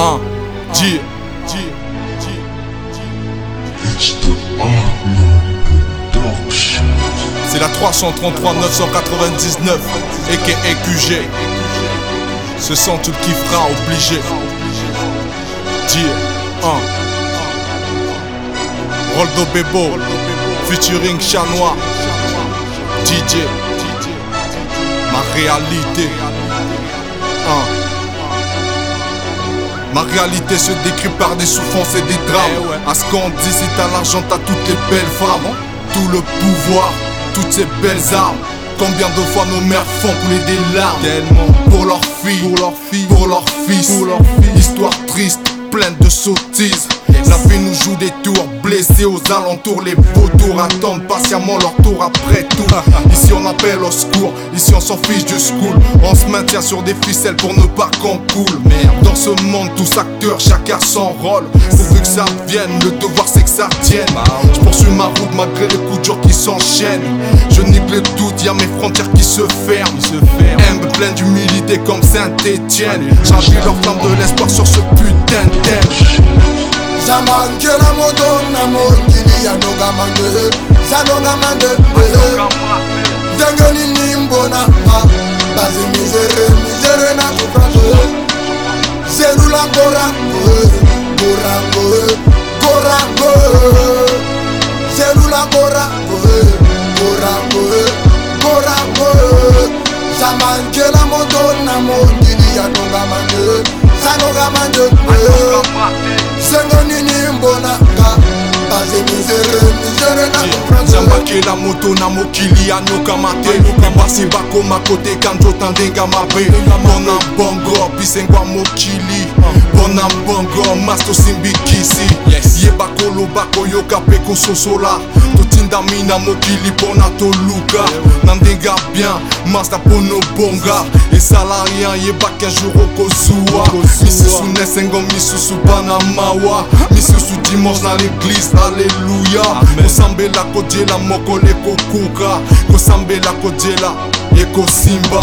Un, G, G, C'est la 333 999 et QG. Ce sont tout qui fera obligé. G, 1. Roldo Bebo, featuring Chanois. DJ, ma réalité. 1. Ma réalité se décrit par des souffrances et des drames. À ce qu'on dit, si t'as l'argent, t'as toutes les belles femmes, tout le pouvoir, toutes ces belles armes. Combien de fois nos mères font couler des larmes? Pour leurs filles, pour leurs filles, pour leurs fils, pour leurs filles. Histoire triste, pleine de sottises. La vie nous joue des tours, aux alentours, les vautours attendent patiemment leur tour après tout. Ici on appelle au secours, ici on s'en fiche du school. On se maintient sur des ficelles pour ne pas qu'on coule. Dans ce monde, tous acteurs, chacun son rôle. Pourvu que ça vienne, le devoir c'est que ça tienne. Je poursuis ma route malgré les coups jour qui s'enchaînent. Je nique les doutes, y'a mes frontières qui se ferment. Aime plein d'humilité comme Saint-Étienne. J'appuie leur flamme de l'espoir sur ce putain de thème. na manke na moto na mokili ya nogamange za nogamange eh, eh. ndenge nini mbona baze misere misere na kofrako zerula eh, korango korango korango zerula korango korango korango za manke na moto na mokili ya nogamange za nogamange zambakela moto na mokili ya nokama te basi bakoma koteka nzota ndenga mabe. Mpona bongo bisengwa mokili. Mpona bongo mas tosimbikisi yeba koloba koyoka mpe kososola totindami na mokili mpona toluka na ndenga bien masta mpono bonga. Esala rien yebaki un jour okozuwa misusu nesengo misusu bana mawa misusu dimanche na l'église alleluya kosambela kodiela mokolo ekokuka kosambela kodiela ekosimba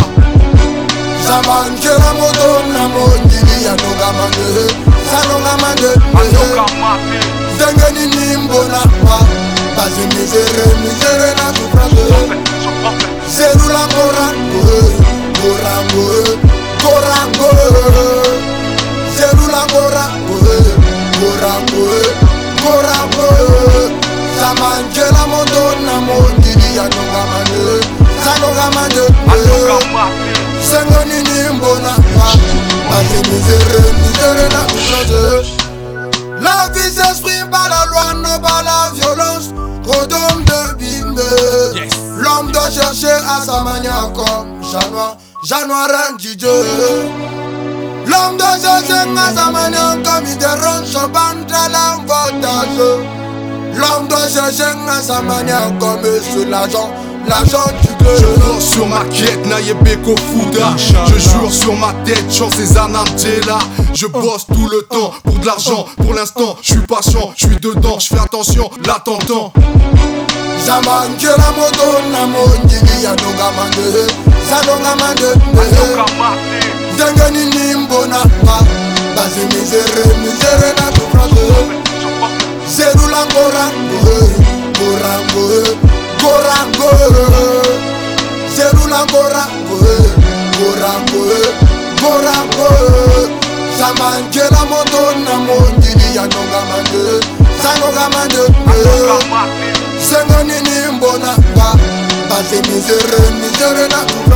zamankela moto na mokili ya nongamande zanongamande ndenge nini mbona nga Vas-y miséré, miséré na souffrance Zéro la morango, morango, morango Zéro la morango, morango, morango Samanjela modona mondili ya nogamane Sanogamane Sengo nini mbona. Vas-y miséré, miséré na souffrance La vie s'exprime par la loi, non par la violence. Chercher à sa manière comme Janois, Janois Dieu. L'homme doit chercher à sa manière comme il dérange son ventre à l'avantage. L'homme doit chercher à sa manière comme sur l'argent, l'argent du Je cœur. cours sur ma quête, Nayebeko Fouda Je jure sur ma tête, chance et Anantela Je bosse tout le temps pour de l'argent Pour l'instant, je suis patient, je suis dedans Je fais attention, là zamangela moto na monjili ya dongamande zadongamande ndenge nini mbona nga baze misere misere na souffrance zerula ngorango ngorango ngorango zerula ngorango ngorango ngorango zamangela moto na monjili ya dongamande zanongamande Nzere, nzere na